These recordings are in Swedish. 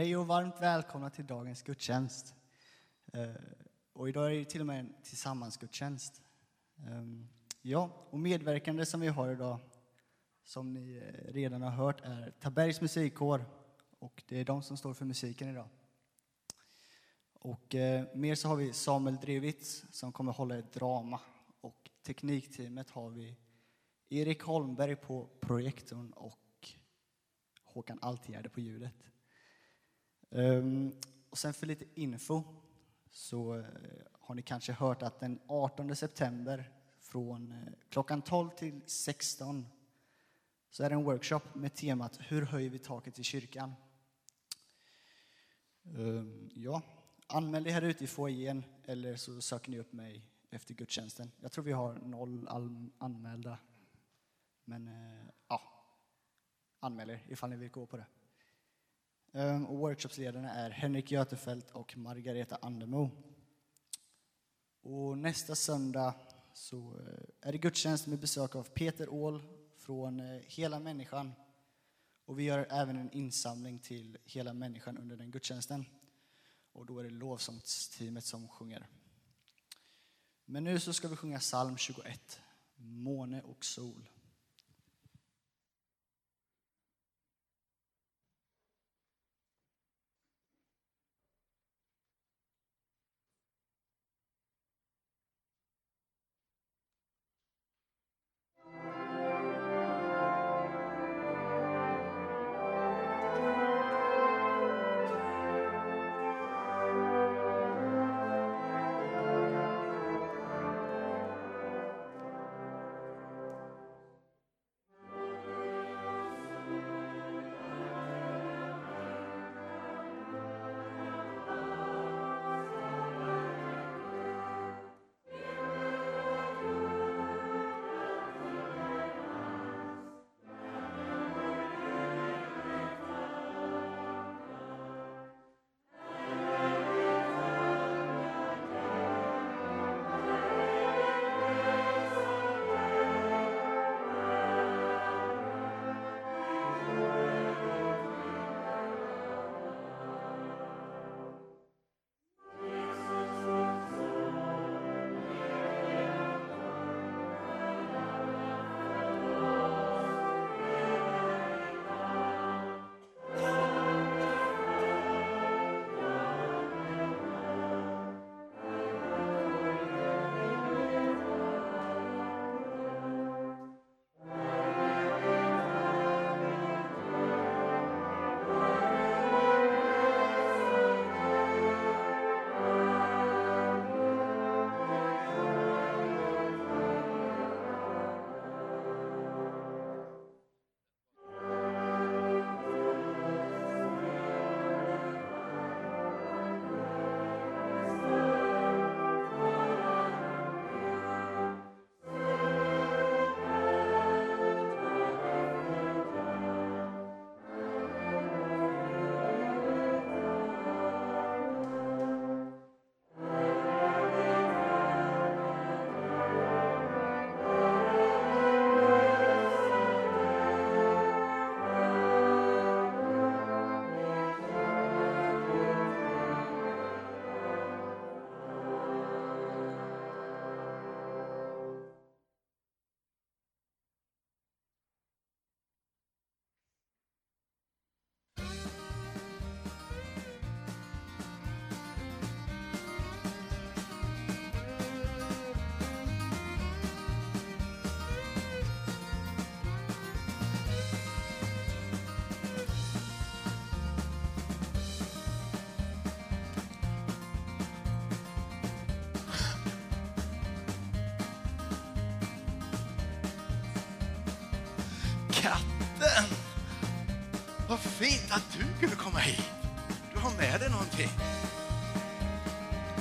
Hej och varmt välkomna till dagens gudstjänst. Eh, och idag är det till och med en tillsammansgudstjänst. Ehm, ja, och medverkande som vi har idag, som ni eh, redan har hört, är Tabergs musikkår. Och det är de som står för musiken idag. Och eh, mer så har vi Samuel Drevitz som kommer hålla ett drama. Och teknikteamet har vi Erik Holmberg på projektorn och Håkan Altgärde på ljudet. Ehm, Och sen för lite info så eh, har ni kanske hört att den 18 september från eh, klockan 12 till 16 så är det en workshop med temat Hur höjer vi taket i kyrkan? Ehm, ja, anmäl dig här ute i foajén eller så söker ni upp mig efter gudstjänsten. Jag tror vi har noll anmälda. Men eh, ja, anmäl er ifall ni vill gå på det. Ehm, och workshopsledarna är Henrik Götefelt och Margareta Andemo. Och nästa söndag så eh, är det gudstjänst med besök av Peter Åhl från eh, Hela Människan. Och vi gör även en insamling till Hela Människan under den gudstjänsten. Och då är det lovsångsteamet som sjunger. Men nu så ska vi sjunga psalm 21, Måne och sol.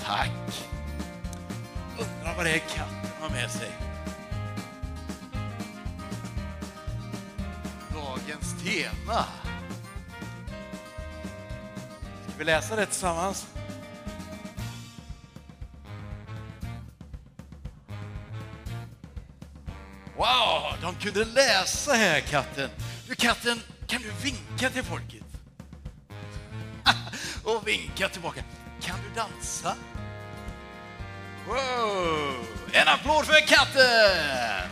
Tack. Undrar vad det är katten har med sig. Dagens tema. Ska vi läsa det tillsammans? Wow, de kunde läsa här katten. Du katten, kan du vinka till folket? Vinka tillbaka. Kan du dansa? Wow! En applåd för katten!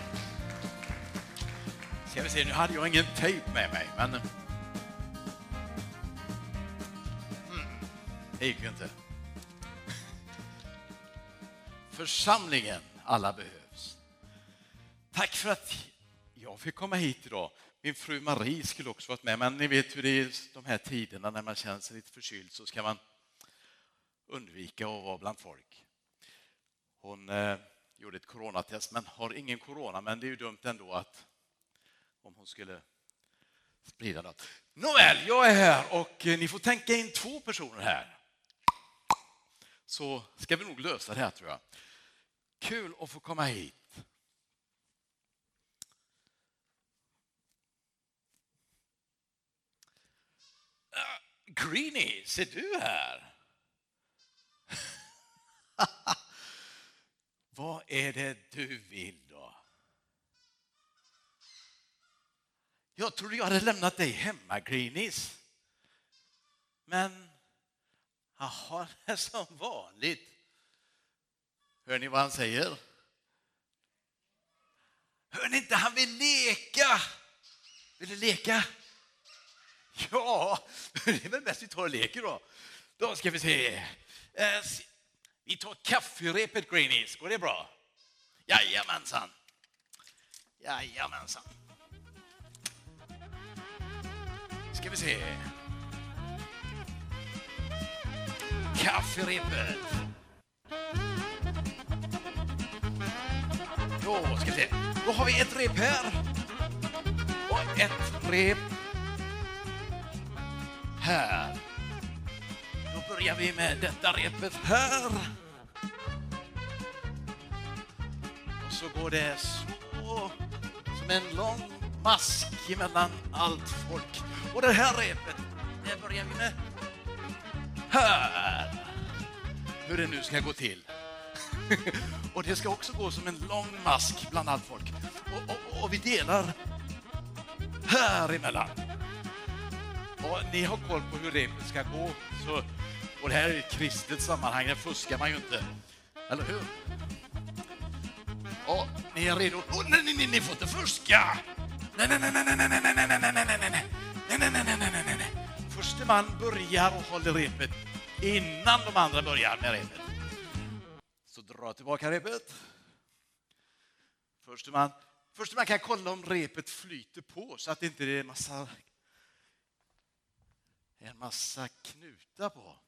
Ska vi se, nu hade jag ingen tejp med mig, men... Mm, det gick ju inte. Församlingen, alla behövs. Tack för att jag fick komma hit idag. Min fru Marie skulle också varit med, men ni vet hur det är de här tiderna när man känner sig lite förkyld så ska man undvika att vara bland folk. Hon eh, gjorde ett coronatest, men har ingen corona, men det är ju dumt ändå att om hon skulle sprida något. Nåväl, jag är här och eh, ni får tänka in två personer här. Så ska vi nog lösa det här tror jag. Kul att få komma hit. Greenie, ser du här? Vad är det du vill då? Jag trodde jag hade lämnat dig hemma, Greenies. Men, jaha, det är som vanligt. Hör ni vad han säger? Hör ni inte, han vill leka. Vill du leka? Ja, det är väl bäst vi tar och leker då. Då ska vi se. Eh, vi tar kafferepet Greenies, går det bra? Jajamensan. Jajamensan. Ska vi se. Kafferepet. Då ska vi se. Då har vi ett rep här. Och ett rep här. Då börjar vi med detta repet här. Och så går det så, som en lång mask mellan allt folk. Och det här repet, det börjar vi med här. Hur det nu ska gå till. och det ska också gå som en lång mask bland allt folk. Och, och, och vi delar här emellan. Och ni har koll på hur repet ska gå. Så, och det här är ett kristet sammanhang, det fuskar man ju inte. Eller hur? Och ni är redo? Oh, nej, nej, nej, ni får inte fuska! Nej, nej, nej, nej, nej, nej, nej, nej, nej, nej, nej, nej, nej, nej, nej, nej, nej, nej, nej, nej. Förste man börjar och håller repet innan de andra börjar med repet. Så dra tillbaka repet. Förste man, förste man kan kolla om repet flyter på så att det inte är en massa en massa knutar på.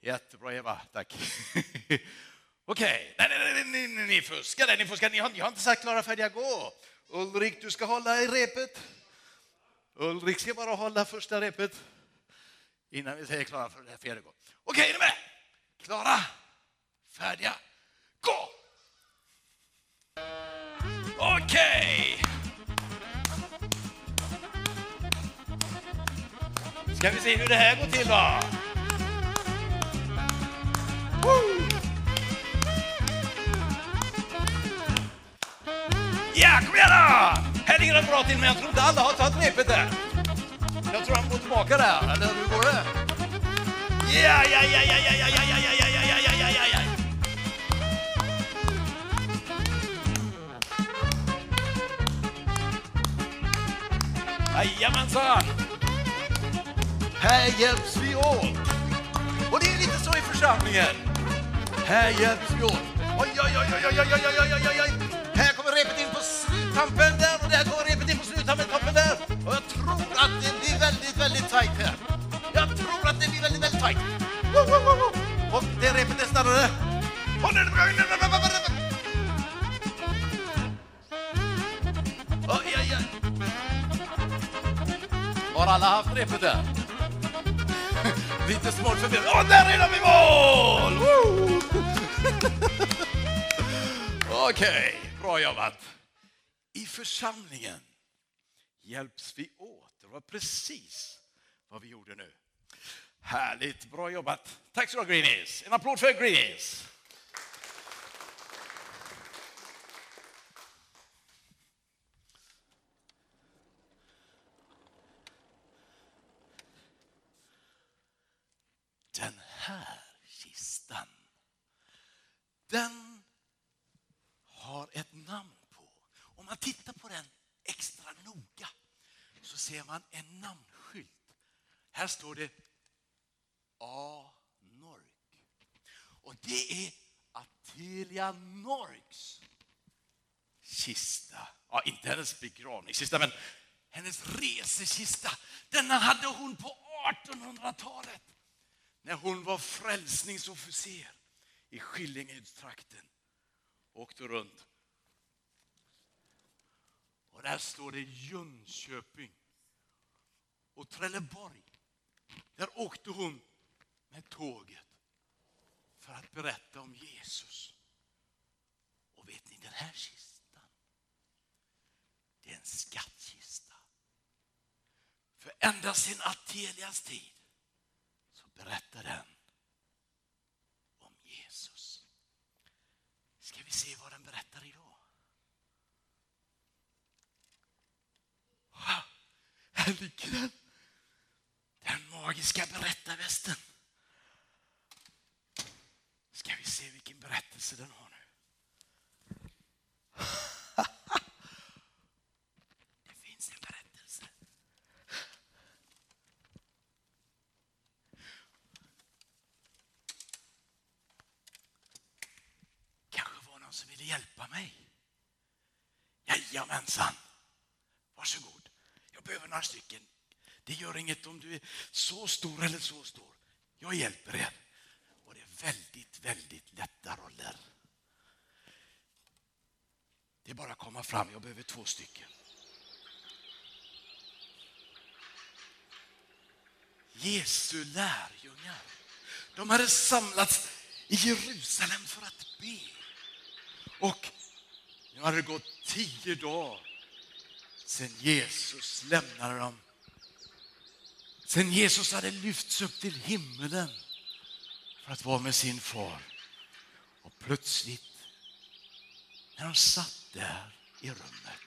Jättebra Eva, tack. Okej, nej, nej, nej, nej, nej, ni fuskar, ni fuskade, ni har, ni har inte sagt klara, färdiga, gå. Ulrik, du ska hålla i repet. Ulrik ska bara hålla första repet innan vi säger klara, färdiga, gå. Okej, är ni med? Klara, färdiga, gå! Okej! Ska vi se hur det här går till då? Woo! Ja, kom igen då! Här ligger den bra till, men jag tror inte alla har tagit repet där. Jag tror han går tillbaka där, eller hur går det? Ja, ja, ja, ja, ja, ja, ja, ja, ja, ja, ja, ja, ja, ja, ja. Jajamensan! Här hjälps vi åt. Och det är lite så i församlingen. Här hjälps vi åt. Oj, oj, oj, oj, oj, oj, oj, oj, oj, oj. Här kommer repet in på sluttampen där och där kommer repet in på sluttampen där. Och jag tror att det blir väldigt, väldigt tajt här. Jag tror att det blir väldigt, väldigt tajt. Och det repet är snarare... Oj, oj, oj. Har alla haft repet där? Lite smått förbi. Åh, där är de i mål! Okej, okay, bra jobbat. I församlingen hjälps vi åt. Det var precis vad vi gjorde nu. Härligt, bra jobbat. Tack så du ha, Greenies. En applåd för Greenies. Den här kistan, den har ett namn på. Om man tittar på den extra noga så ser man en namnskylt. Här står det A. Nork. Och det är Atelia Norks kista. Ja, inte hennes begravningskista, men hennes resekista. Denna hade hon på 1800-talet när hon var frälsningsofficer i Skillingedstrakten. Åkte runt. Och där står det Jönköping och Trelleborg. Där åkte hon med tåget för att berätta om Jesus. Och vet ni, den här kistan, det är en skattkista. För ända sedan Atelias tid berättar den om Jesus. Ska vi se vad den berättar idag? Här ligger den. Den magiska berättarvästen. Ska vi se vilken berättelse den har nu. Det finns en berättelse. Kanske var någon som ville hjälpa mig. Jajamensan. Varsågod. Jag behöver några stycken. Det gör inget om du är så stor eller så stor. Jag hjälper er. Och det är väldigt, väldigt lätta roller. Det är bara att komma fram. Jag behöver två stycken. Jesu lärjungar. De hade samlats i Jerusalem för att be. Och nu hade det gått tio dagar sedan Jesus lämnade dem. Sen Jesus hade lyfts upp till himmelen för att vara med sin far. Och plötsligt, när de satt där i rummet,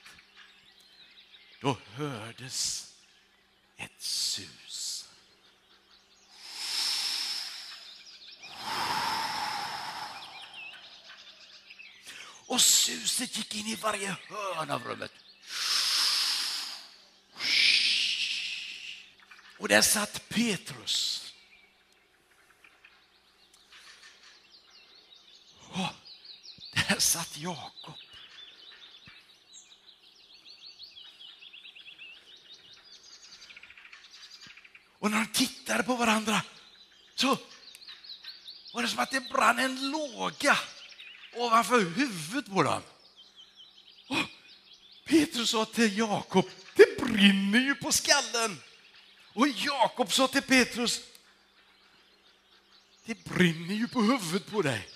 då hördes ett sus. Och suset gick in i varje hörn av rummet. Och där satt Petrus. Och där satt Jakob. Och när de tittade på varandra så var det som att det brann en låga ovanför huvudet på dem. Och Petrus sa till Jakob, det brinner ju på skallen. Och Jakob sa till Petrus, det brinner ju på huvudet på dig.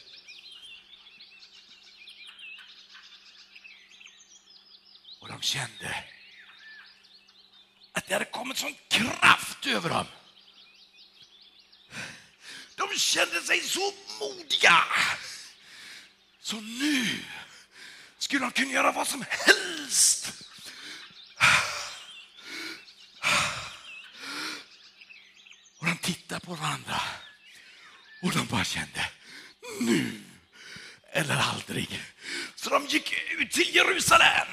Och de kände att det hade kommit sån kraft över dem. De kände sig så modiga. Så nu skulle de kunna göra vad som helst. Och de tittade på varandra och de bara kände nu eller aldrig. Så de gick ut till Jerusalem.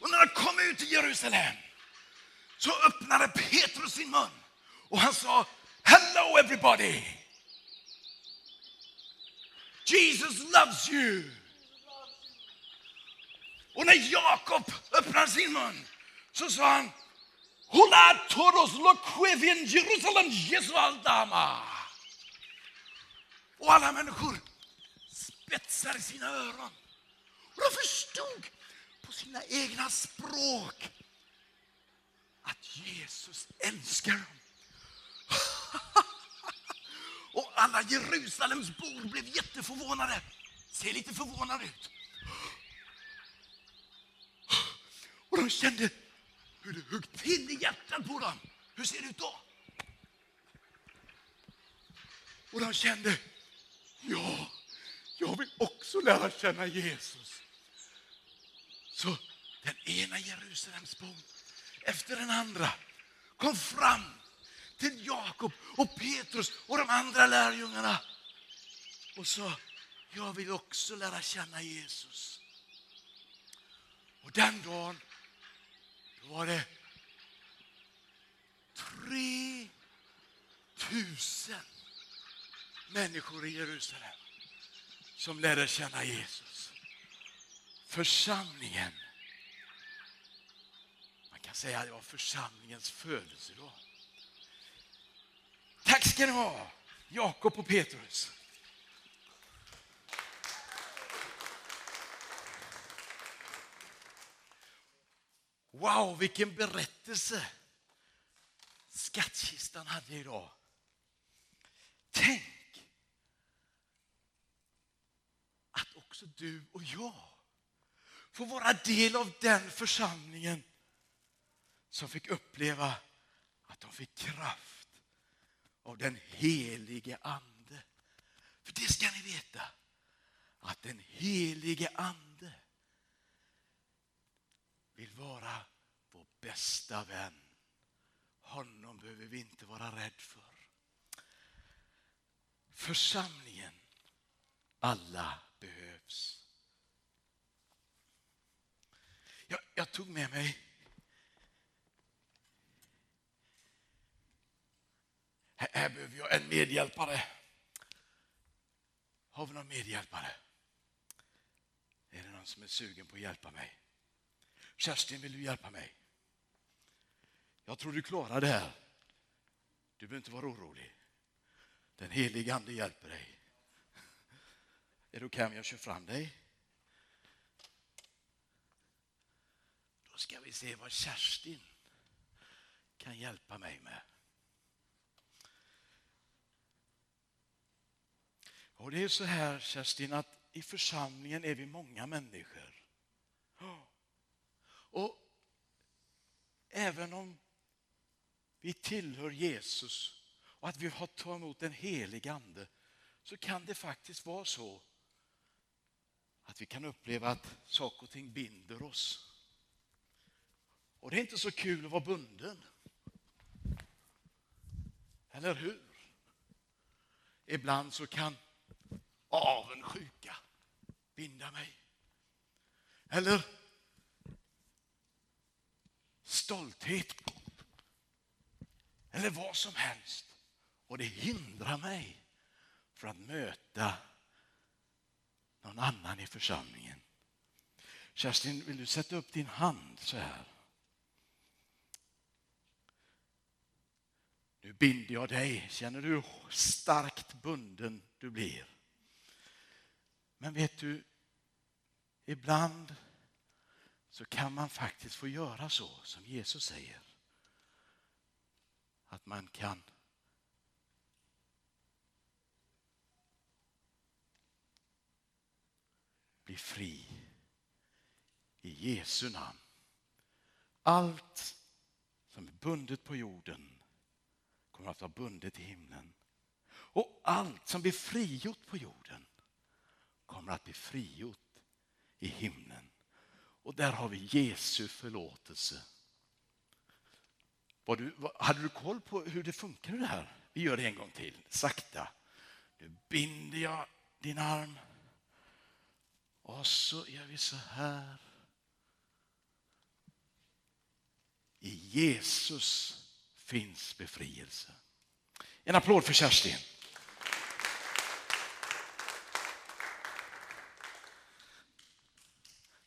Och när de kom ut till Jerusalem så öppnade Petrus sin mun och han sa Hello everybody! Jesus loves you! Och när Jakob öppnade sin mun så sa han Hola todos loquivien Jerusalem Jesu aldama. Och alla människor spetsade sina öron. Och de förstod på sina egna språk att Jesus älskar dem. Och alla Jerusalems bor blev jätteförvånade. Ser lite förvånade ut. Och de kände hur det högg till i hjärtat på dem. Hur ser det ut då? Och de kände, ja, jag vill också lära känna Jesus. Så den ena Jerusalemsbon efter den andra kom fram till Jakob och Petrus och de andra lärjungarna och sa, jag vill också lära känna Jesus. Och den dagen, då var det tre tusen människor i Jerusalem som lärde känna Jesus. Församlingen. Man kan säga att det var församlingens födelsedag. Tack ska ni ha, Jakob och Petrus. Wow, vilken berättelse skattkistan hade idag. Tänk att också du och jag får vara del av den församlingen som fick uppleva att de fick kraft av den helige Ande. För det ska ni veta, att den helige Ande vill vara vår bästa vän. Honom behöver vi inte vara rädd för. Församlingen, alla behövs. Jag, jag tog med mig här, behöver jag en medhjälpare. Har vi någon medhjälpare? Är det någon som är sugen på att hjälpa mig? Kerstin, vill du hjälpa mig? Jag tror du klarar det här. Du behöver inte vara orolig. Den helige Ande hjälper dig. Är det okej om jag kör fram dig? Då ska vi se vad Kerstin kan hjälpa mig med. Och Det är så här, Kerstin, att i församlingen är vi många människor. Och även om vi tillhör Jesus och att vi har tagit emot en helig ande så kan det faktiskt vara så att vi kan uppleva att saker och ting binder oss. Och det är inte så kul att vara bunden. Eller hur? Ibland så kan avundsjuka binda mig. Eller stolthet eller vad som helst. Och det hindrar mig från att möta någon annan i församlingen. Kerstin, vill du sätta upp din hand så här? Nu binder jag dig. Känner du hur starkt bunden du blir? Men vet du, ibland så kan man faktiskt få göra så som Jesus säger. Att man kan bli fri i Jesu namn. Allt som är bundet på jorden kommer att vara bundet i himlen. Och allt som blir frigjort på jorden kommer att bli frigjort i himlen. Och där har vi Jesu förlåtelse. Var du, hade du koll på hur det funkar det här? Vi gör det en gång till, sakta. Nu binder jag din arm. Och så gör vi så här. I Jesus finns befrielse. En applåd för Kerstin.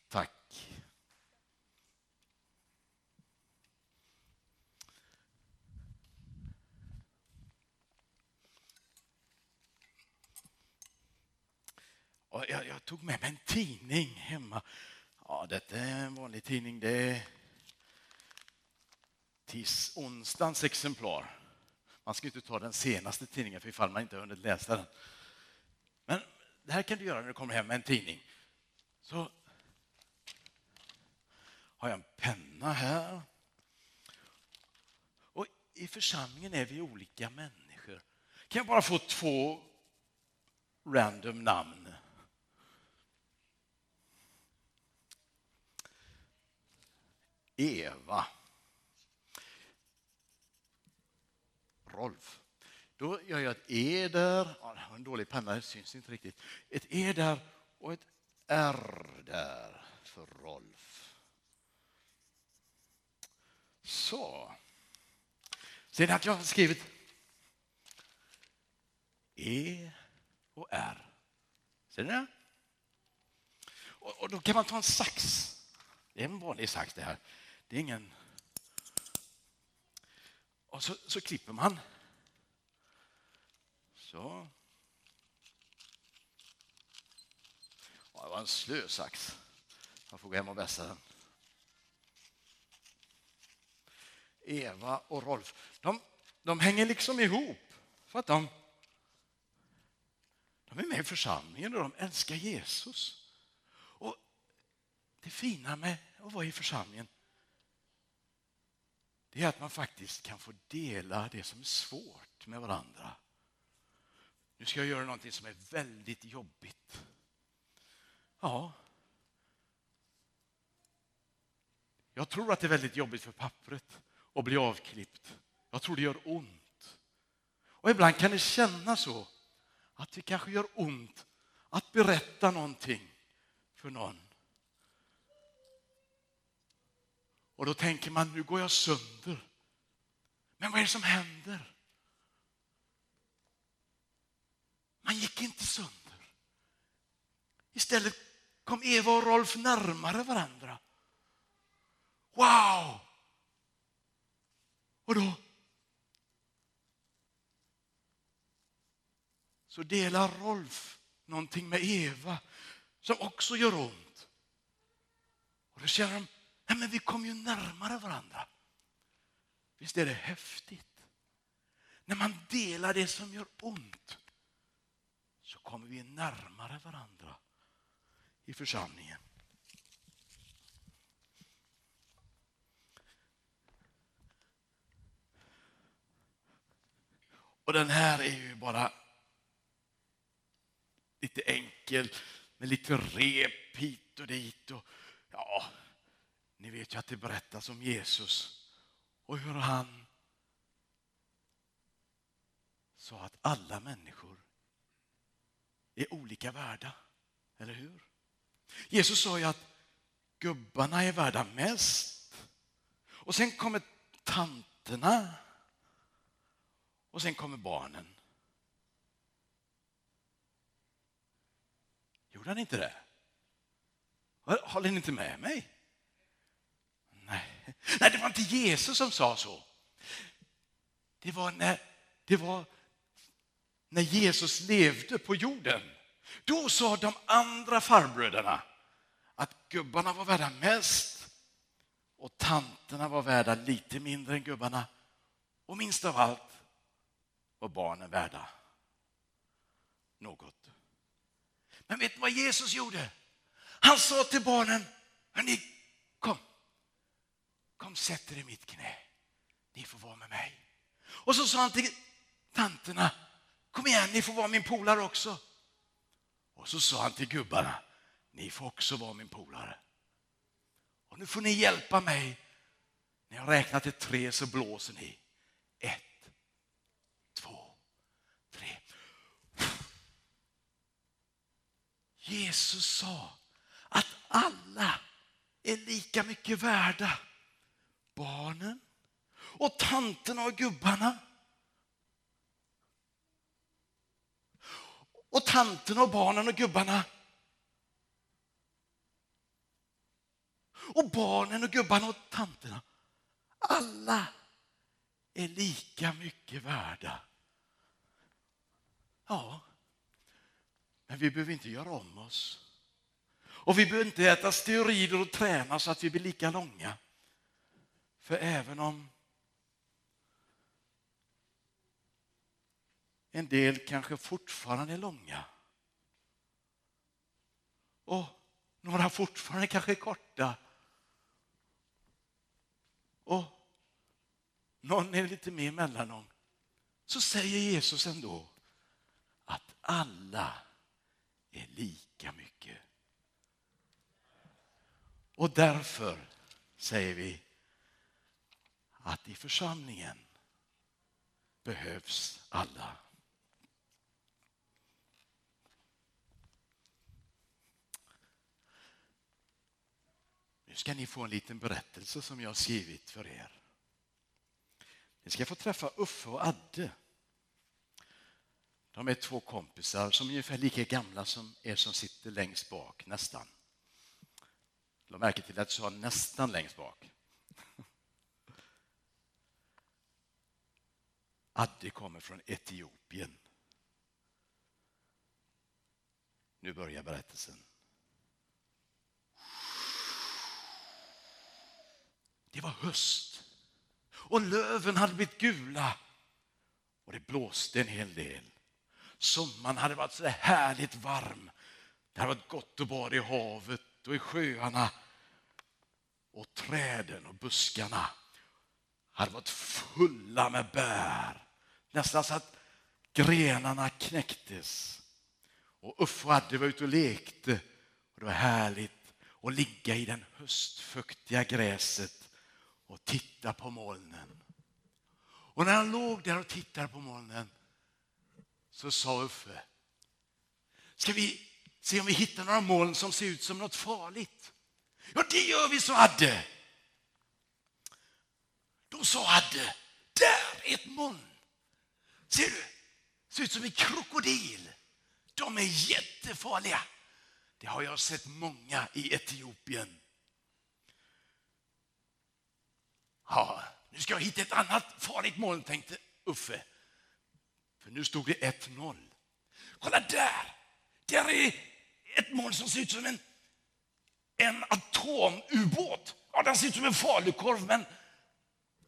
Tack. Jag, jag, tog med mig en tidning hemma. Ja, detta är en vanlig tidning. Det är tis, onsdagens exemplar. Man ska inte ta den senaste tidningen för ifall man inte har hunnit läsa den. Men det här kan du göra när du kommer hem med en tidning. Så har jag en penna här. Och I församlingen är vi olika människor. Kan jag bara få två random namn? Eva. Rolf. Då gör jag ett E där, jag har en dålig penna, det syns inte riktigt. Ett E där och ett R där för Rolf. Så. Ser ni att jag har skrivit E och R? Ser ni det? Och, och då kan man ta en sax. Det är en vanlig sax det här. Det är ingen... Och så, så klipper man. Så. Ja, det var en slö sax. Jag får gå hem och vässa den. Eva och Rolf, de, de hänger liksom ihop. För att de, de är med i församlingen och de älskar Jesus. Och Det fina med att vara i församlingen det är att man faktiskt kan få dela det som är svårt med varandra. Nu ska jag göra någonting som är väldigt jobbigt. Ja. Jag tror att det är väldigt jobbigt för pappret att bli avklippt. Jag tror det gör ont. Och ibland kan det kännas så att det kanske gör ont att berätta någonting för någon. Och då tänker man, nu går jag sönder. Men vad är det som händer? Man gick inte sönder. Istället kom Eva och Rolf närmare varandra. Wow! Och då så delar Rolf någonting med Eva som också gör ont. Och då känner de, nej men vi kom ju närmare varandra. Visst är det häftigt? När man delar det som gör ont så kommer vi närmare varandra i församlingen. Och den här är ju bara lite enkel med lite rep hit och dit. Och, ja, ni vet ju att det berättas om Jesus och hur han sa att alla människor är olika värda, eller hur? Jesus sa ju att gubbarna är värda mest. Och sen kommer tanterna. Och sen kommer barnen. Gjorde han inte det? Håller ni inte med mig? Nej. Nej, det var inte Jesus som sa så. Det var när, det var när Jesus levde på jorden. Då sa de andra farbröderna att gubbarna var värda mest och tanterna var värda lite mindre än gubbarna. Och minst av allt var barnen värda något. Men vet ni vad Jesus gjorde? Han sa till barnen, hörni. Kom, sätt er i mitt knä. Ni får vara med mig. Och så sa han till tanterna, kom igen, ni får vara min polare också. Och så sa han till gubbarna, ni får också vara min polare. Och nu får ni hjälpa mig. När jag räknar till tre så blåser ni. Ett, två, tre. Jesus sa att alla är lika mycket värda. Barnen och tanterna och gubbarna. Och tanterna och barnen och gubbarna. Och barnen och gubbarna och tanterna. Alla är lika mycket värda. Ja, men vi behöver inte göra om oss. Och vi behöver inte äta steroider och träna så att vi blir lika långa. För även om en del kanske fortfarande är långa och några fortfarande kanske är korta och någon är lite mer mellanlång så säger Jesus ändå att alla är lika mycket. Och därför säger vi att i församlingen behövs alla. Nu ska ni få en liten berättelse som jag har skrivit för er. Ni ska få träffa Uffe och Adde. De är två kompisar som är ungefär lika gamla som er som sitter längst bak, nästan. Jag märke till att jag sa nästan längst bak. Att det kommer från Etiopien. Nu börjar berättelsen. Det var höst och löven hade blivit gula och det blåste en hel del. Sommaren hade varit så härligt varm. Det hade varit gott att bada i havet och i sjöarna. Och träden och buskarna hade varit fulla med bär. Nästan så att grenarna knäcktes. Och Uffe och Adde var ute och lekte. Och det var härligt att ligga i det höstfuktiga gräset och titta på molnen. Och när han låg där och tittade på molnen så sa Uffe, ska vi se om vi hittar några moln som ser ut som något farligt? Ja, det gör vi, sa Adde. Då sa Adde, där är ett moln. Ser du? Ser ut som en krokodil. De är jättefarliga. Det har jag sett många i Etiopien. Ja, nu ska jag hitta ett annat farligt moln, tänkte Uffe. För nu stod det 1-0. Kolla där! Där är ett moln som ser ut som en, en atomubåt. Ja, den ser ut som en falukorv, men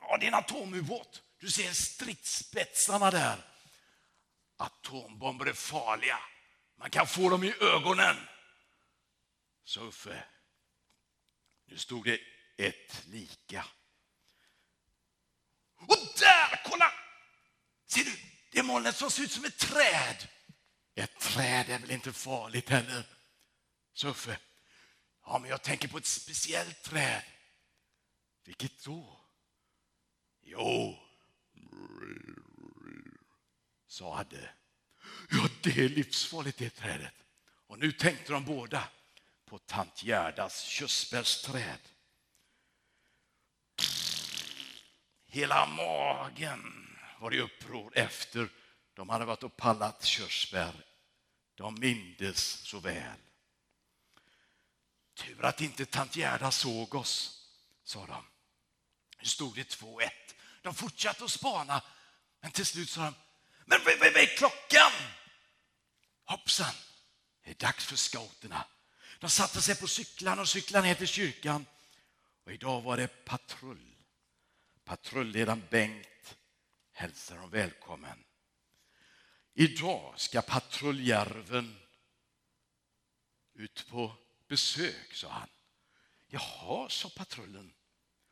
ja, det är en atomubåt. Du ser stridsspetsarna där. Atombomber är farliga. Man kan få dem i ögonen. Så Uffe, nu stod det ett lika. Och där, kolla! Ser du? Det är molnet som ser ut som ett träd. Ett träd är väl inte farligt heller? Så Uffe, ja men jag tänker på ett speciellt träd. Vilket då? Jo, sa Adde. Ja, det är livsfarligt det trädet. Och nu tänkte de båda på tant Gerdas körsbärsträd. Hela magen var i uppror efter de hade varit och pallat körsbär. De mindes så väl. Tur att inte tant Gerda såg oss, sa de. Nu stod det 2-1. De fortsatte att spana, men till slut sa de, men vad, är klockan? Hoppsan, det är dags för scouterna. De satte sig på cyklarna och cyklade ner till kyrkan. Och idag var det patrull. Patrulledaren Bengt hälsar dem välkommen. Idag ska patrulljärven ut på besök, sa han. Jaha, sa patrullen.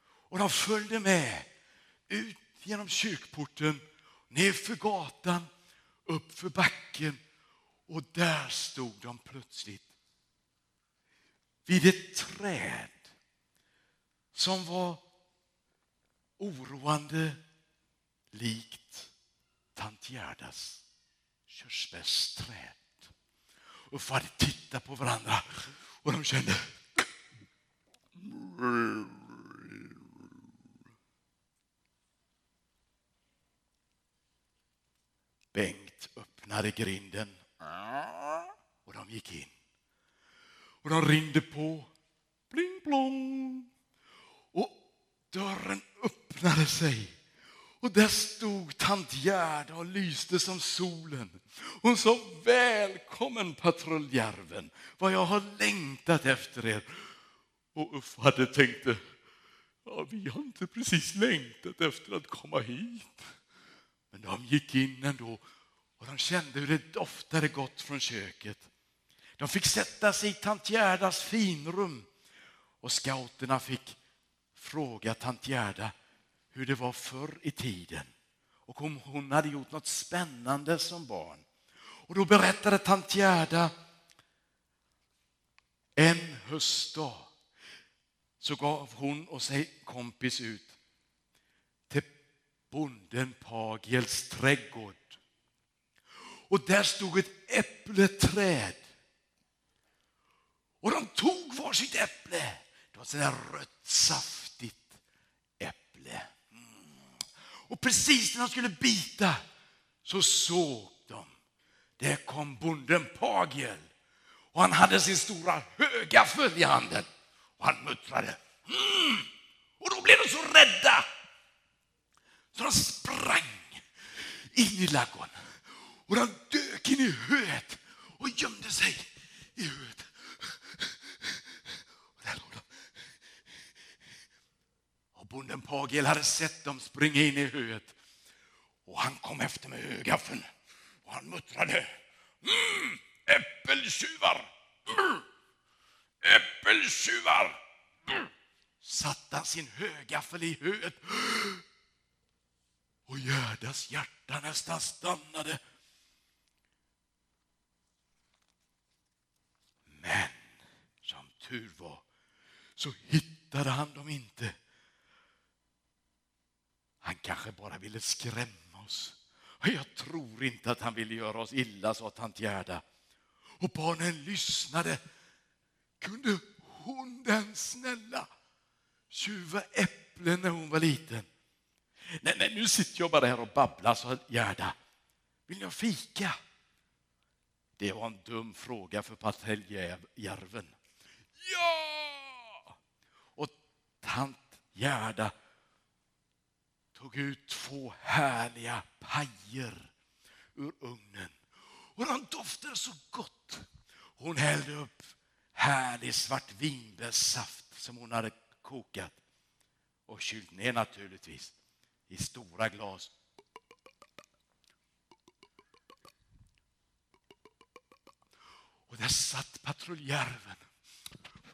Och de följde med ut genom kyrkporten, nerför gatan, upp för backen och där stod de plötsligt vid ett träd som var oroande likt tant Gerdas körsbärsträd. Och hade tittat på varandra och de kände Bengt öppnade grinden och de gick in. Och de ringde på. Bling plong. Och dörren öppnade sig. Och där stod tant Gerda och lyste som solen. Hon sa välkommen patrulljärven, vad jag har längtat efter er. Och Uffe hade tänkt, ja, vi har inte precis längtat efter att komma hit. Men de gick in ändå och de kände hur det doftade gott från köket. De fick sätta sig i tant Gerdas finrum och scouterna fick fråga tant Gerda hur det var förr i tiden och om hon hade gjort något spännande som barn. Och då berättade tant Gerda en höstdag så gav hon och sig kompis ut bonden Pagels trädgård. Och där stod ett äppleträd. Och de tog var sitt äpple. Det var sådär rött, saftigt äpple. Mm. Och precis när de skulle bita så såg de. Där kom bonden Pagel. Och han hade sin stora högaffel i handen. Och han muttrade. Mm. Och då blev de så rädda så de sprang in i ladugården. Och de dök in i höet och gömde sig i höet. Och där låg de. Och bonden Pagel hade sett dem springa in i höet. Och han kom efter med högaffeln och han muttrade. Mm, äppeltjuvar! Mm, äppeltjuvar! Mm. Satte han sin högaffel i höet och Gerdas hjärta nästan stannade. Men som tur var så hittade han dem inte. Han kanske bara ville skrämma oss. Jag tror inte att han ville göra oss illa, sa tant Gerda. Och barnen lyssnade. Kunde hon, den snälla, tjuva äpplen när hon var liten? Nej, nej, nu sitter jag bara här och babblar, sa Gerda. Vill ni ha fika? Det var en dum fråga för pateljärven. Ja! Och tant Gerda tog ut två härliga pajer ur ugnen. Och de doftade så gott. Hon hällde upp härlig svartvinbärssaft som hon hade kokat och kylt ner naturligtvis i stora glas. Och där satt patrulljärven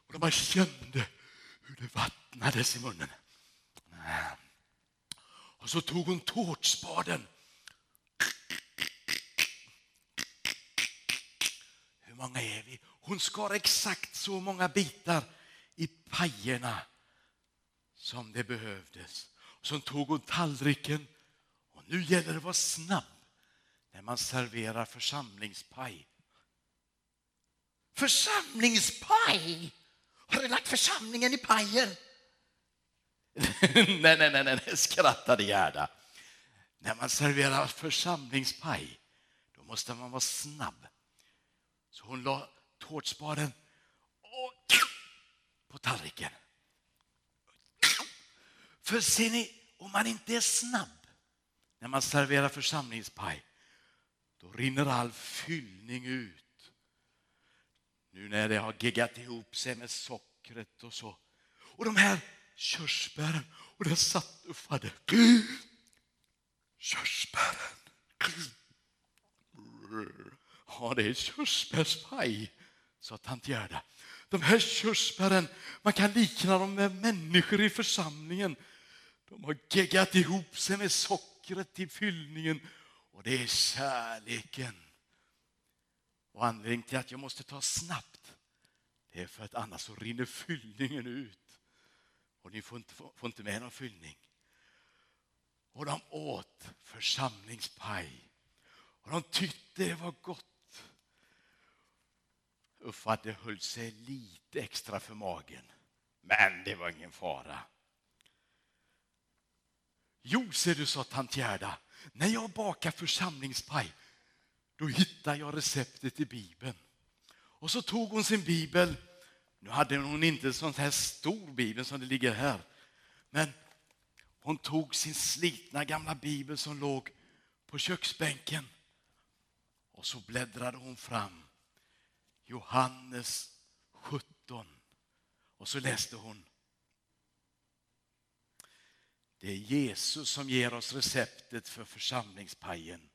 och de bara kände hur det vattnades i munnen. Och så tog hon tårtspaden. Hur många är vi? Hon skar exakt så många bitar i pajerna som det behövdes. Så tog hon tallriken och nu gäller det att vara snabb när man serverar församlingspaj. Församlingspaj? Har du lagt församlingen i pajen? nej, nej, nej, nej, skrattade Gerda. När man serverar församlingspaj, då måste man vara snabb. Så hon la tårtspaden på tallriken. För ser ni, om man inte är snabb när man serverar församlingspaj, då rinner all fyllning ut. Nu när det har geggat ihop sig med sockret och så. Och de här körsbären, och där satt Uffade. Körsbären. Ja, det är körsbärspaj, sa tant Gerda. De här körsbären, man kan likna dem med människor i församlingen de har geggat ihop sig med sockret till fyllningen och det är kärleken. Och anledningen till att jag måste ta snabbt, det är för att annars så rinner fyllningen ut. Och ni får inte, får inte med någon fyllning. Och de åt församlingspaj. Och de tyckte det var gott. Uffe hade höll sig lite extra för magen. Men det var ingen fara. Jo, ser du, sa tant Gerda, när jag bakar församlingspaj, då hittar jag receptet i Bibeln. Och så tog hon sin bibel. Nu hade hon inte en sån här stor bibel som det ligger här. Men hon tog sin slitna gamla bibel som låg på köksbänken. Och så bläddrade hon fram Johannes 17. Och så läste hon det är Jesus som ger oss receptet för församlingspajen.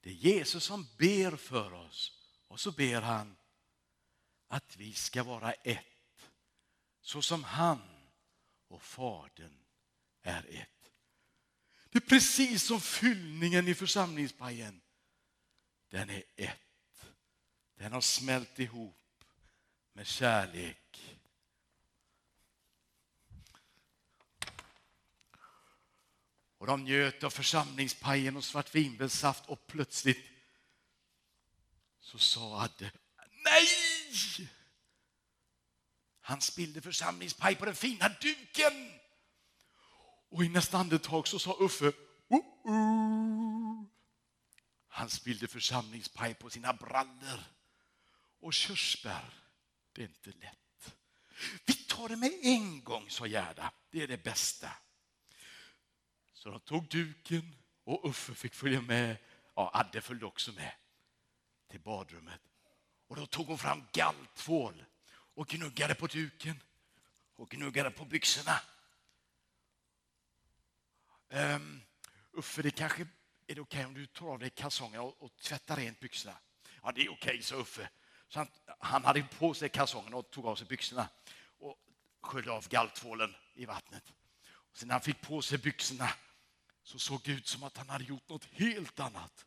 Det är Jesus som ber för oss och så ber han att vi ska vara ett så som han och Fadern är ett. Det är precis som fyllningen i församlingspajen. Den är ett. Den har smält ihop med kärlek Och de njöt av församlingspajen och svartvinbärssaft och plötsligt så sa Adde nej! Han spillde församlingspaj på den fina duken. Och i nästa andetag så sa Uffe oh -oh. Han spillde församlingspaj på sina brallor. Och körsbär, det är inte lätt. Vi tar det med en gång, sa Gerda. Det är det bästa. Så de tog duken och Uffe fick följa med. Ja, Adde följde också med till badrummet. Och då tog hon fram galltvål och gnuggade på duken och gnuggade på byxorna. Um, Uffe, det kanske är det okej okay om du tar av dig kalsongerna och, och tvättar rent byxorna? Ja, det är okej, okay, sa Uffe. Så han, han hade på sig kalsongerna och tog av sig byxorna och sköljde av galltvålen i vattnet. Och sen när han fick på sig byxorna så såg det ut som att han hade gjort något helt annat.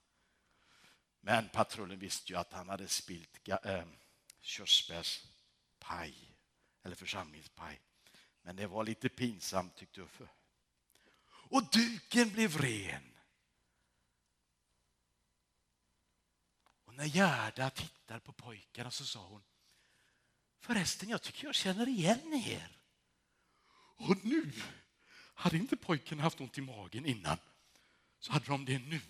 Men patrullen visste ju att han hade spilt äh, körsbärspaj, eller församlingspaj. Men det var lite pinsamt tyckte Uffe. Och duken blev ren. Och när Gerda tittade på pojkarna så sa hon Förresten, jag tycker jag känner igen er. Och nu hade inte pojkarna haft ont i magen innan så hade de det nu.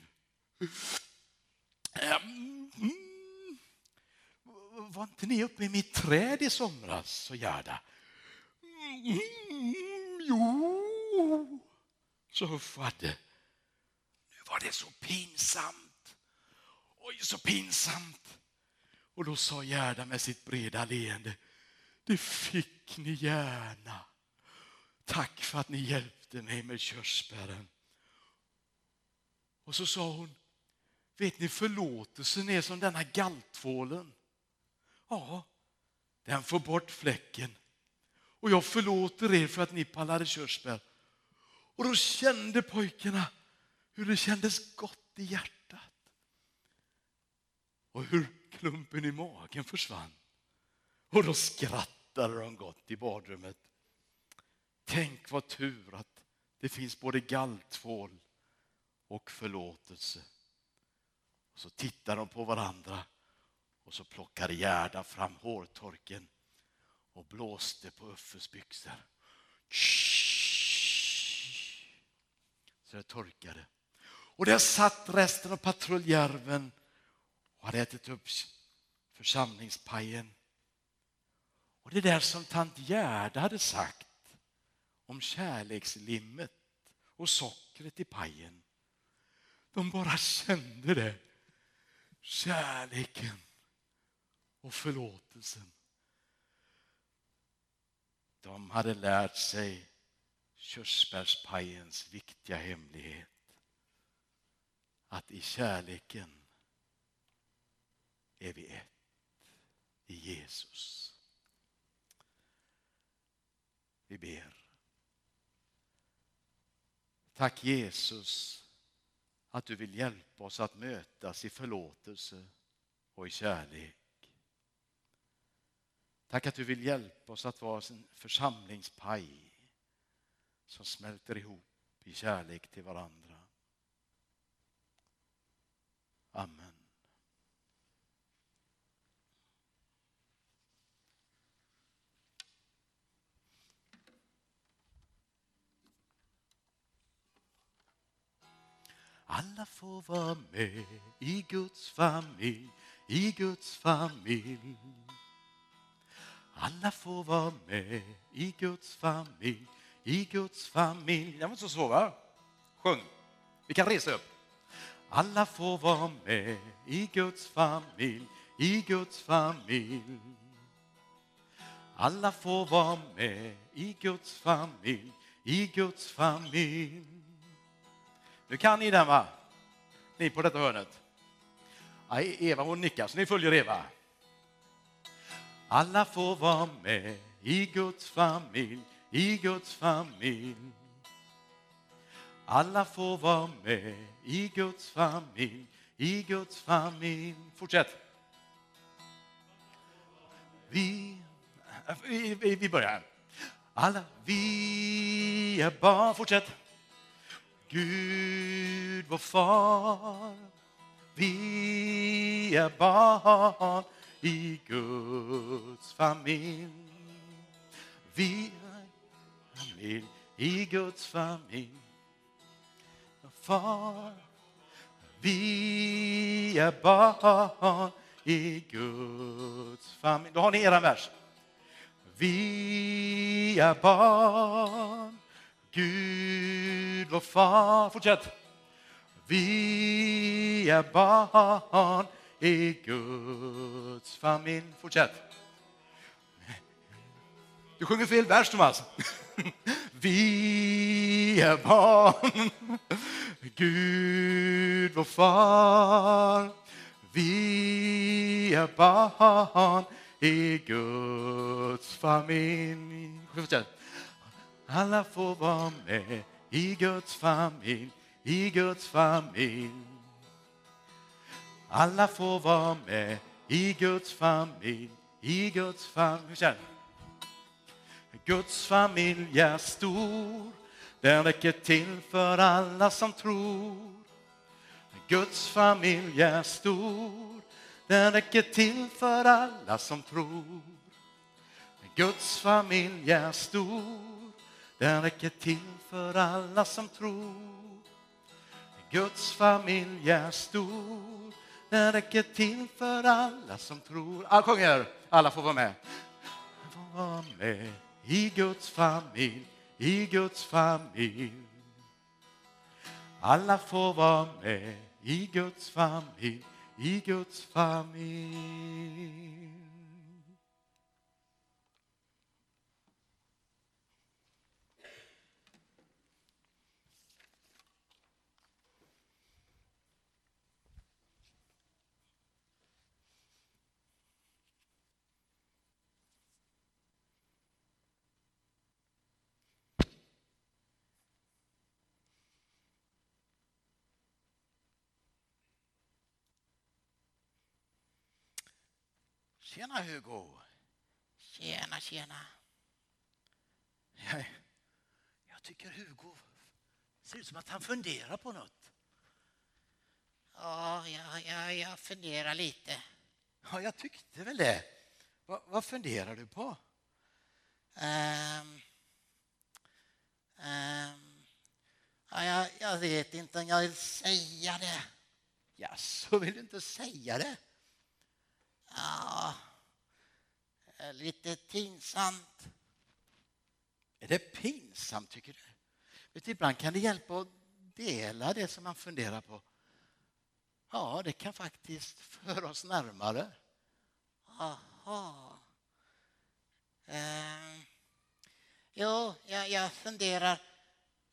Ehm, mm. Var inte ni uppe i mitt träd i somras, sa Gerda. Mm, jo, sa Huffadde. Nu var det så pinsamt. Oj, så pinsamt. Och då sa Gerda med sitt breda leende. Det fick ni gärna. Tack för att ni hjälpte mig med körsbären. Och så sa hon, vet ni förlåtelsen är som denna galtvålen. Ja, den får bort fläcken. Och jag förlåter er för att ni pallade körsbär. Och då kände pojkarna hur det kändes gott i hjärtat. Och hur klumpen i magen försvann. Och då skrattade de gott i badrummet. Tänk vad tur att det finns både galltvål och förlåtelse. Och så tittar de på varandra och så plockade Gerda fram hårtorken och blåste på Uffes byxor. Så det torkade. Och där satt resten av patruljärven och hade ätit upp församlingspajen. Och det där som tant Gerda hade sagt om kärlekslimmet och sockret i pajen. De bara kände det. Kärleken och förlåtelsen. De hade lärt sig körsbärspajens viktiga hemlighet. Att i kärleken är vi ett i Jesus. Vi ber. Tack Jesus att du vill hjälpa oss att mötas i förlåtelse och i kärlek. Tack att du vill hjälpa oss att vara en församlingspaj som smälter ihop i kärlek till varandra. Amen. Alla får vara med i Guds familj, i Guds familj. Alla får vara med i Guds familj, i Guds familj. Det var inte så svårt, va? Sjung. Vi kan resa upp. Alla får vara med i Guds familj, i Guds familj. Alla får vara med i Guds familj, i Guds familj. Nu kan ni den, va? Ni på detta hörnet. Eva hon nickar, så ni följer Eva. Alla får vara med i Guds familj, i Guds familj. Alla får vara med i Guds familj, i Guds familj. Fortsätt. Vi, vi, vi börjar. Alla vi är barn. Fortsätt. Gud vår far. Vi är barn i Guds familj. Vi är familj i Guds familj. Far, vi är barn i Guds familj. Då har ni er vers. Vi är barn, Gud vår far. Fortsätt. Vi är barn i Guds familj. Fortsätt. Du sjunger fel vers, Thomas. Vi är barn, Gud vår far. Vi är barn i Guds familj. Fortsätt. Alla får vara med i Guds familj, i Guds familj. Alla får vara med i Guds familj, i Guds familj. Guds familj är stor, den räcker till för alla som tror. Guds familj är stor, den räcker till för alla som tror. Guds familj är stor, den räcker till för alla som tror. Guds familj är stor, den räcker till för alla som tror. Alla sjunger, alla får vara med. Får vara med i Guds familj, i Guds familj. Alla får vara med i Guds familj, i Guds familj. Tjena Hugo! Tjena, tjena. Jag, jag tycker Hugo ser ut som att han funderar på något. Ja, ja, ja, jag funderar lite. Ja, jag tyckte väl det. Va, vad funderar du på? Ehm, ehm, ja, jag, jag vet inte om jag vill säga det. Ja, så vill du inte säga det? Ja, eh, lite pinsamt. Är det pinsamt, tycker du? Vet du, ibland kan det hjälpa att dela det som man funderar på. Ja, det kan faktiskt föra oss närmare. Jaha. Ehm, jo, jag, jag funderar.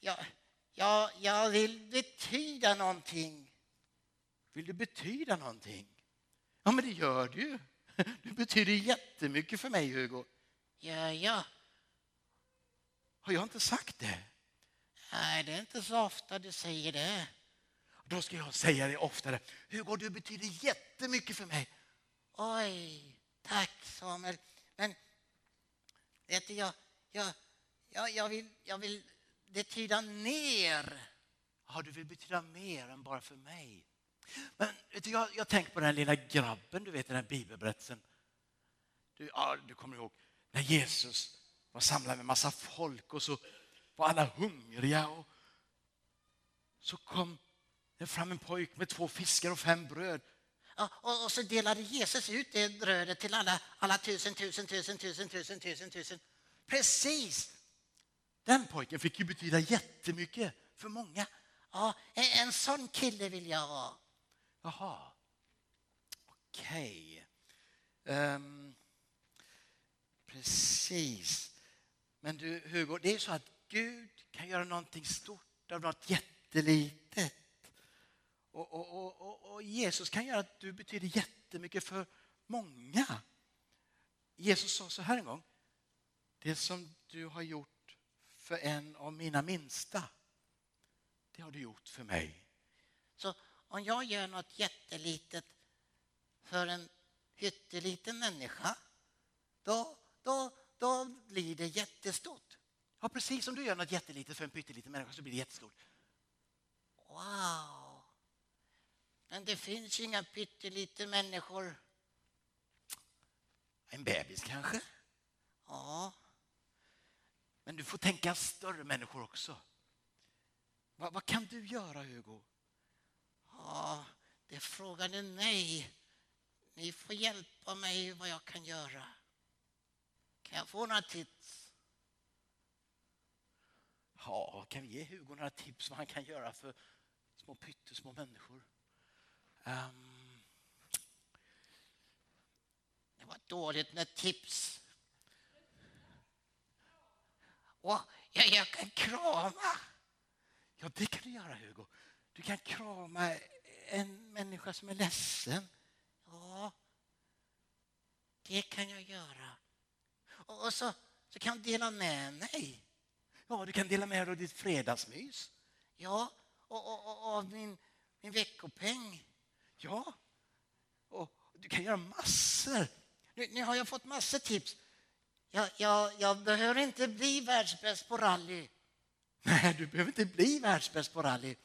Jag, jag, jag vill betyda någonting. Vill du betyda någonting? Ja, men det gör du ju. Du betyder jättemycket för mig, Hugo. Ja, ja. Har jag inte sagt det? Nej, det är inte så ofta du säger det. Då ska jag säga det oftare. Hugo, du betyder jättemycket för mig. Oj, tack Samuel. Men vet du, jag, jag, jag, jag, vill, jag vill betyda mer. Ja, du vill betyda mer än bara för mig. Men vet du, jag, jag tänker på den lilla grabben, du vet den här bibelberättelsen. Du, ja, du kommer ihåg när Jesus var samlad med massa folk och så var alla hungriga. Och så kom det fram en pojk med två fiskar och fem bröd. Ja, och, och så delade Jesus ut det brödet till alla, alla tusen, tusen, tusen, tusen, tusen, tusen, tusen. Precis! Den pojken fick ju betyda jättemycket för många. Ja, en, en sån kille vill jag vara. Jaha. Okej. Ehm, precis. Men du, Hugo, det är så att Gud kan göra någonting stort av något jättelitet. Och, och, och, och, och Jesus kan göra att du betyder jättemycket för många. Jesus sa så här en gång. Det som du har gjort för en av mina minsta, det har du gjort för mig. Så om jag gör något jättelitet för en pytteliten människa, då, då, då blir det jättestort. Ja, precis som du gör något jättelitet för en pytteliten människa så blir det jättestort. Wow. Men det finns inga pyttelite människor. En bebis kanske? Ja, Men du får tänka större människor också. Vad, vad kan du göra, Hugo? Ja, det frågade nej. Ni får hjälpa mig vad jag kan göra. Kan jag få några tips? Ja, kan vi ge Hugo några tips vad han kan göra för små pyttesmå människor? Ehm, Det var dåligt med tips. Och jag, jag kan krama. ja, det kan du göra, Hugo. Du kan krama en människa som är ledsen. Ja, det kan jag göra. Och, och så, så kan jag dela med mig. Ja, du kan dela med dig av ditt fredagsmys. Ja, och, och, och av min, min veckopeng. Ja, och du kan göra massor. Nu, nu har jag fått massor tips. Jag, jag, jag behöver inte bli världsbäst på rally. Nej, du behöver inte bli världsbäst på rally.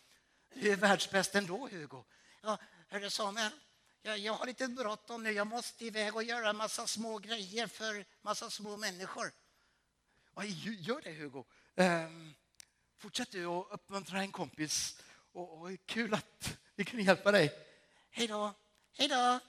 Du är världsbäst ändå, Hugo. Ja, hörru Samuel, jag, jag har lite bråttom nu. Jag måste iväg och göra en massa små grejer för massa små människor. Ja, gör det, Hugo. Ehm, fortsätt du att uppmuntra en kompis. Och, och kul att vi kunde hjälpa dig. Hej då. Hej då.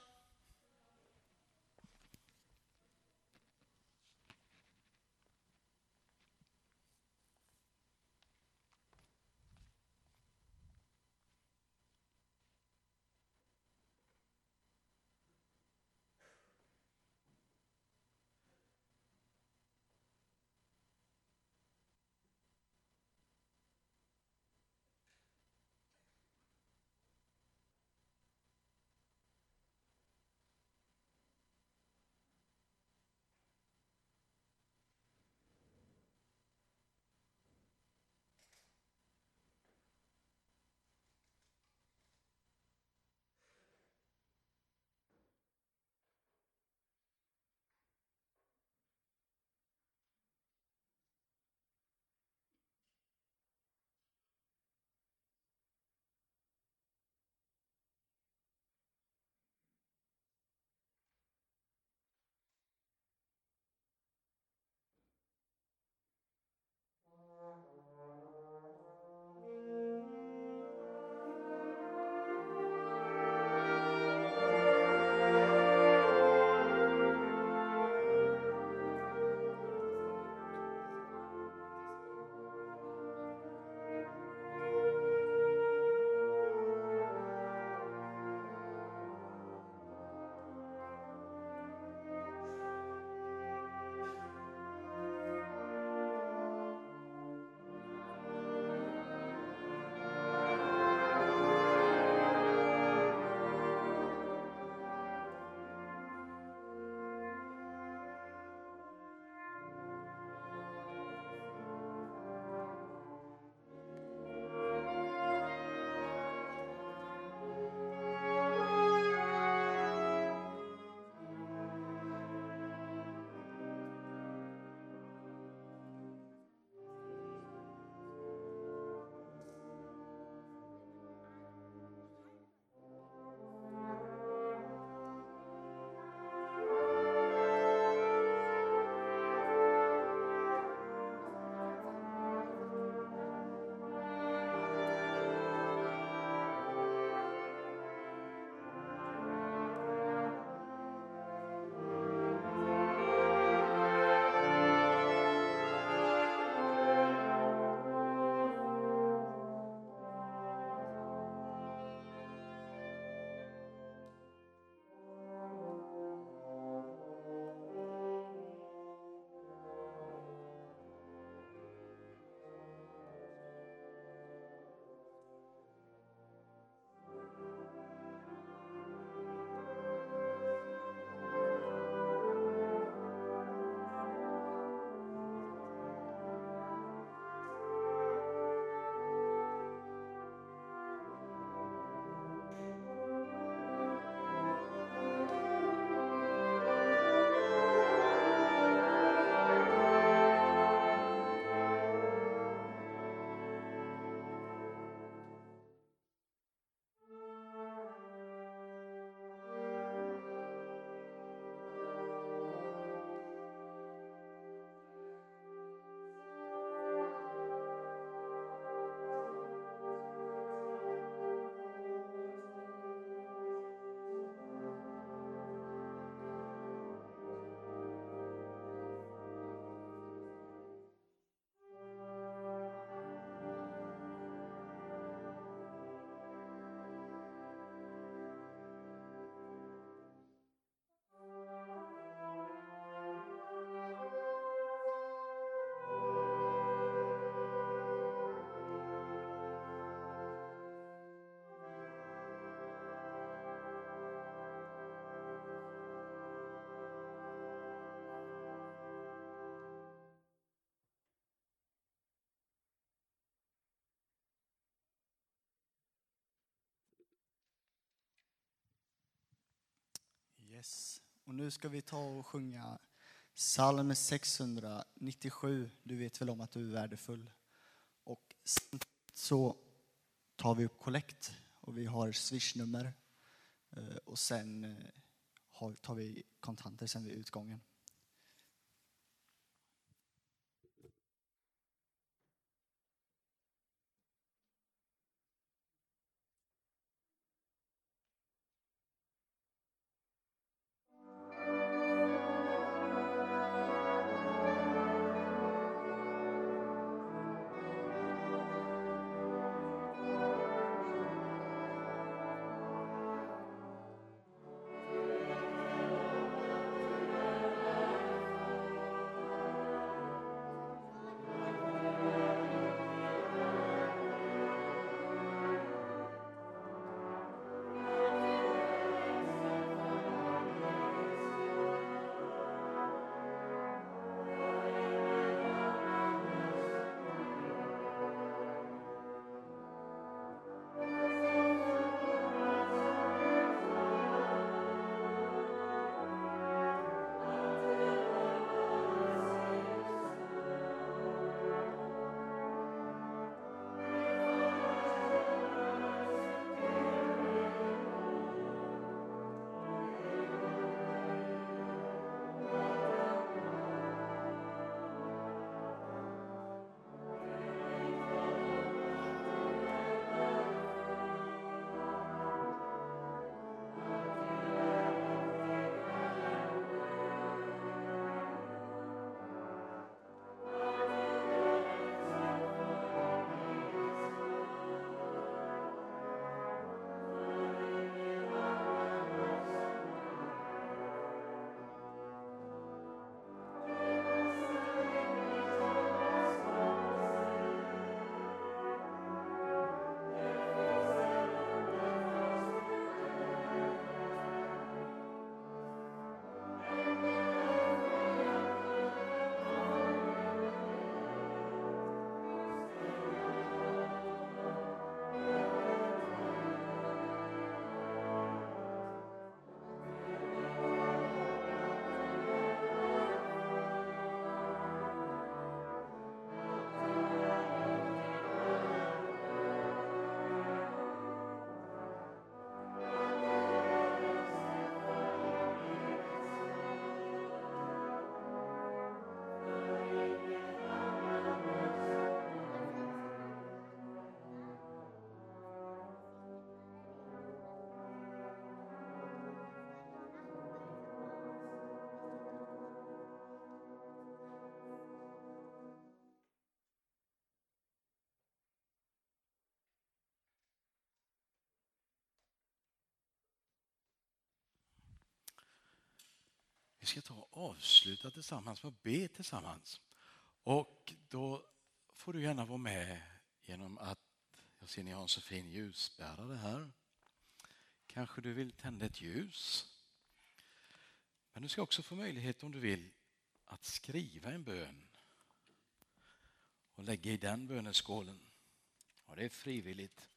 Yes. Och nu ska vi ta och sjunga psalm 697. Du vet väl om att du är värdefull. Och sen så tar vi upp kollekt och vi har swishnummer. Eh, och sen eh, tar vi kontanter sen vid utgången. Ska ta och avsluta tillsammans med att be tillsammans. Och då får du gärna vara med genom att, jag ser ni har en så fin ljusbärare här. Kanske du vill tända ett ljus. Men du ska också få möjlighet om du vill att skriva en bön och lägga i den böneskålen. Och det är frivilligt.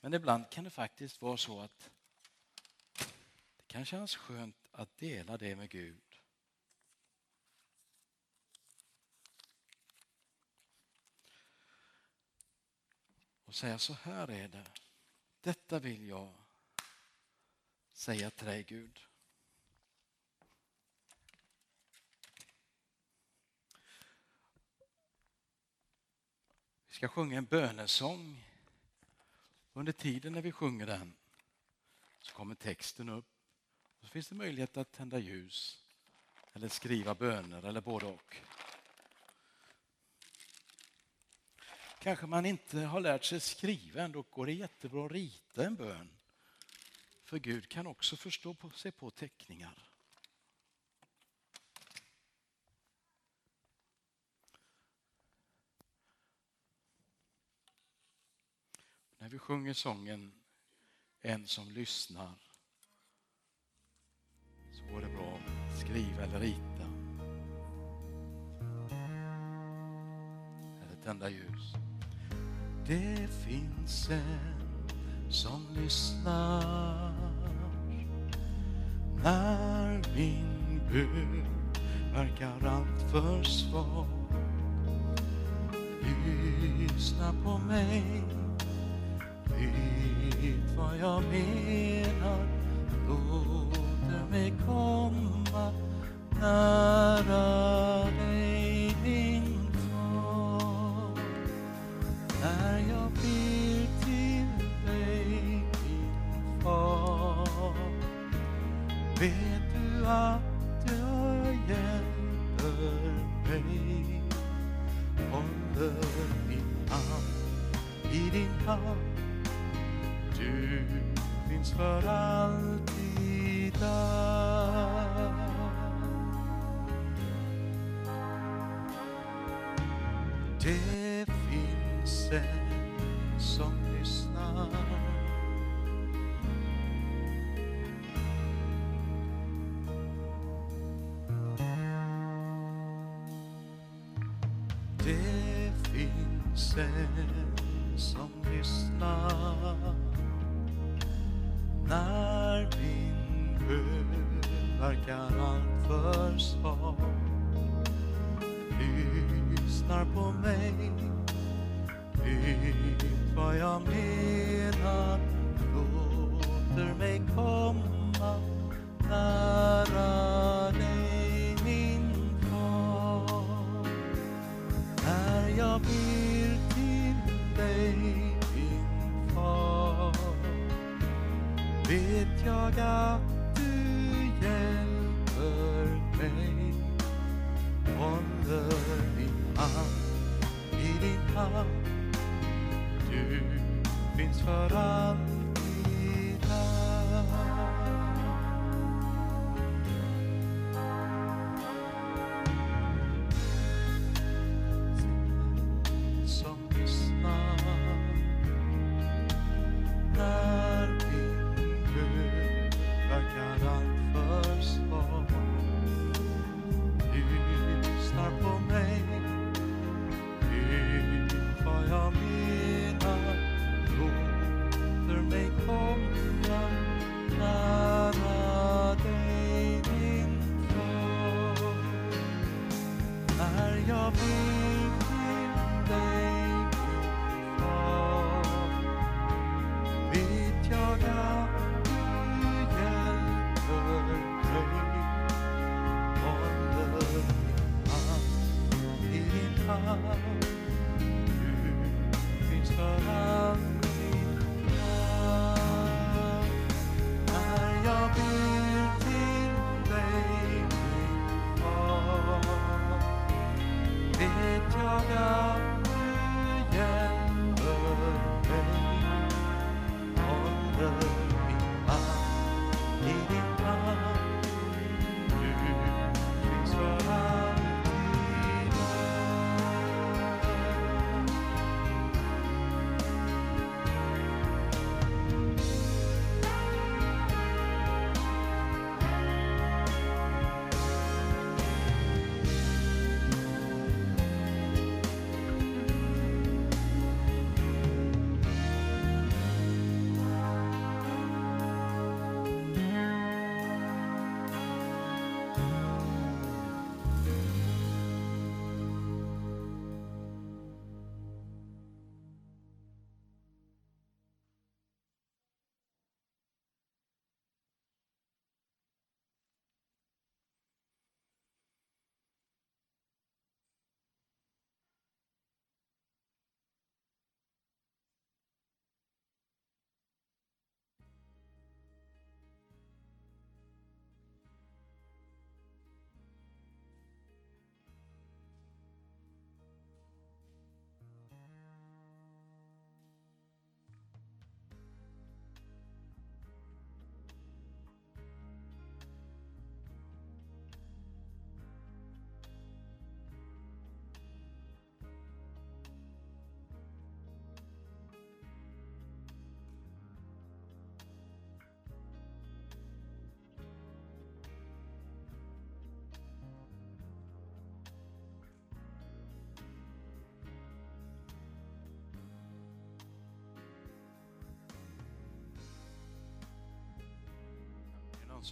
Men ibland kan det faktiskt vara så att det kan kännas skönt att dela det med Gud. Och säga så här är det. Detta vill jag säga till dig Gud. Vi ska sjunga en bönesång. Under tiden när vi sjunger den så kommer texten upp. Och så finns det möjlighet att tända ljus eller skriva böner eller både och. Kanske man inte har lärt sig skriva, ändå går det jättebra att rita en bön. För Gud kan också förstå på sig på teckningar. När vi sjunger sången En som lyssnar så går det bra att skriva eller rita. Eller tända ljus. Det finns en som lyssnar när min bön verkar alltför svag. Lyssna på mig, vet vad jag menar. Låter mig komma nära dig. For all the days. 사람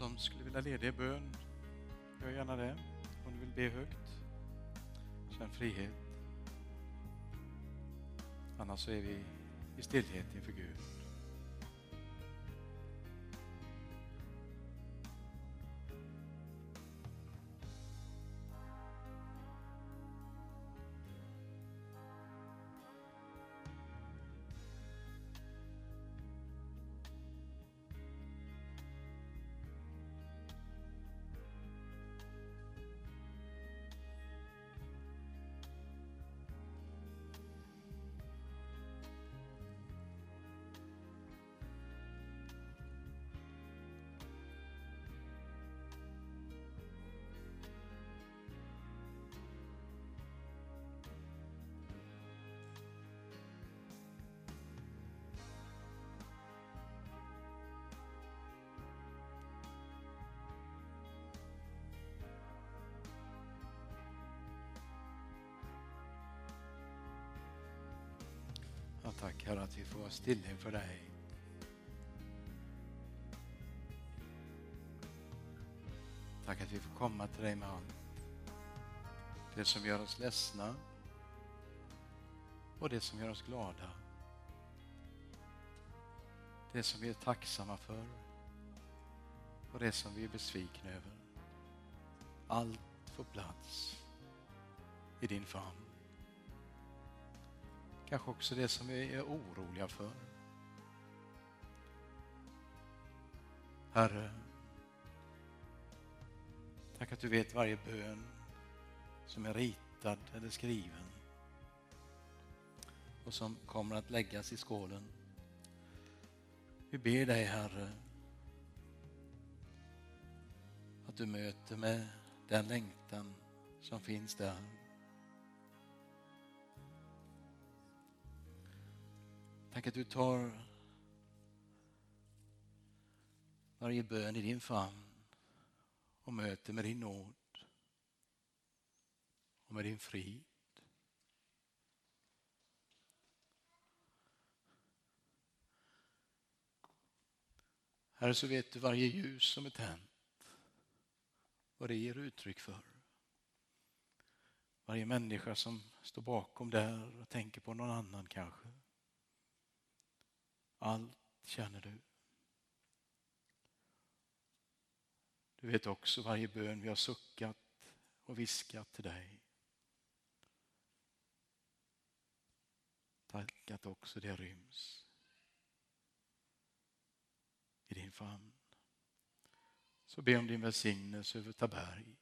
någon som skulle vilja leda i bön, gör gärna det. Om du vill be högt, känn frihet. Annars så är vi i stillhet inför Gud. Tack Herre att vi får vara stilla inför dig. Tack att vi får komma till dig med allt. Det som gör oss ledsna och det som gör oss glada. Det som vi är tacksamma för och det som vi är besvikna över. Allt får plats i din famn. Kanske också det som vi är oroliga för. Herre, tack att du vet varje bön som är ritad eller skriven och som kommer att läggas i skålen. Vi ber dig, Herre, att du möter med den längtan som finns där. Tack att du tar varje bön i din famn och möter med din nåd och med din frid. Herre, så vet du varje ljus som är tänt, vad det ger uttryck för. Varje människa som står bakom där och tänker på någon annan kanske. Allt känner du. Du vet också varje bön vi har suckat och viskat till dig. Tack att också det ryms i din famn. Så be om din välsignelse över Taberg.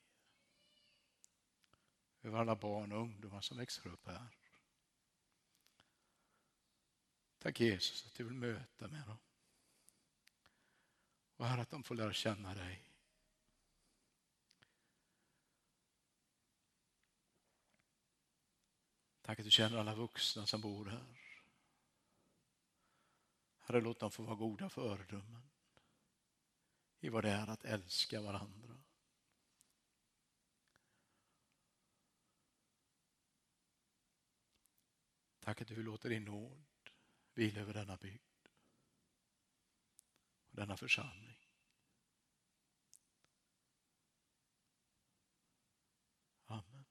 Över alla barn och ungdomar som växer upp här. Tack Jesus att du vill möta med dem. Och Herre att de får lära känna dig. Tack att du känner alla vuxna som bor här. Herre, låt dem få vara goda föredömen i vad det är att älska varandra. Tack att du låter din nåd vila över denna bygd och denna församling. Amen.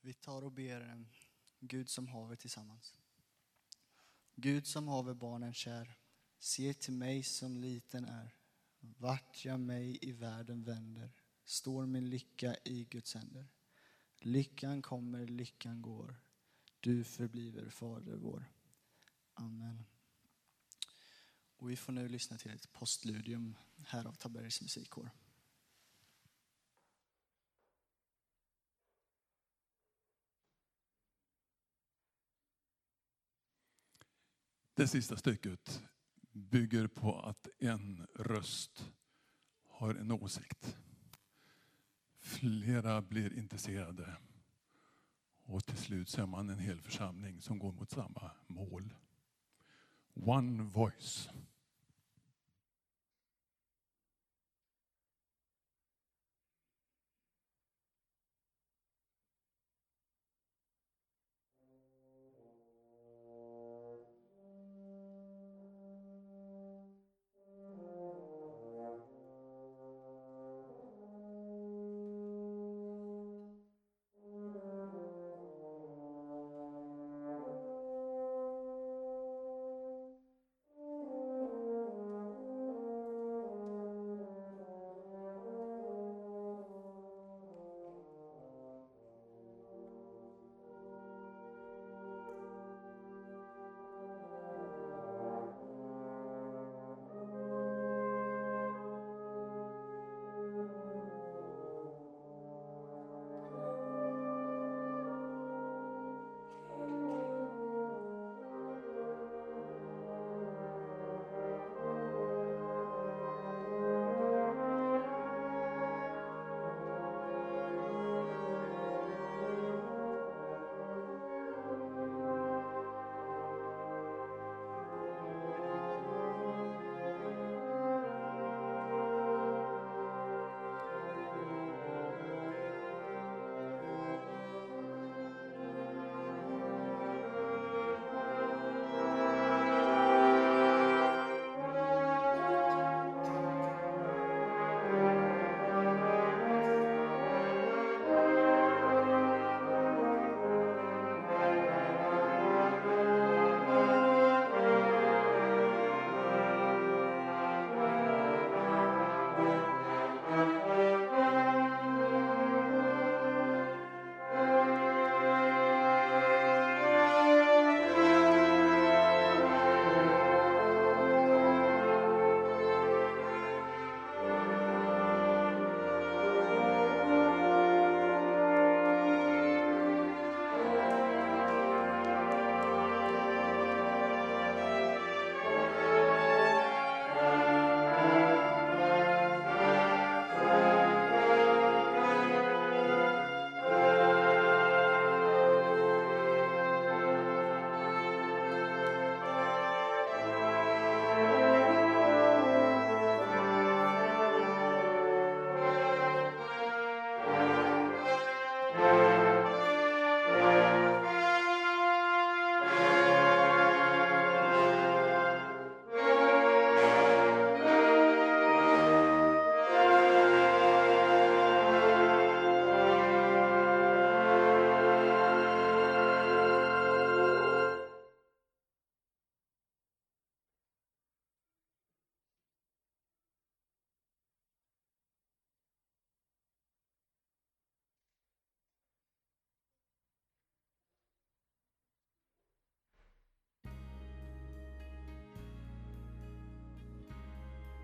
Vi tar och ber en Gud som haver tillsammans. Gud som haver barnen kär, se till mig som liten är. Vart jag mig i världen vänder, står min lycka i Guds händer. Lyckan kommer, lyckan går, du förbliver Fader vår. Amen. Och vi får nu lyssna till ett postludium här av Tabergs musikkår. Det sista stycket bygger på att en röst har en åsikt. Flera blir intresserade och till slut ser man en hel församling som går mot samma mål. One voice.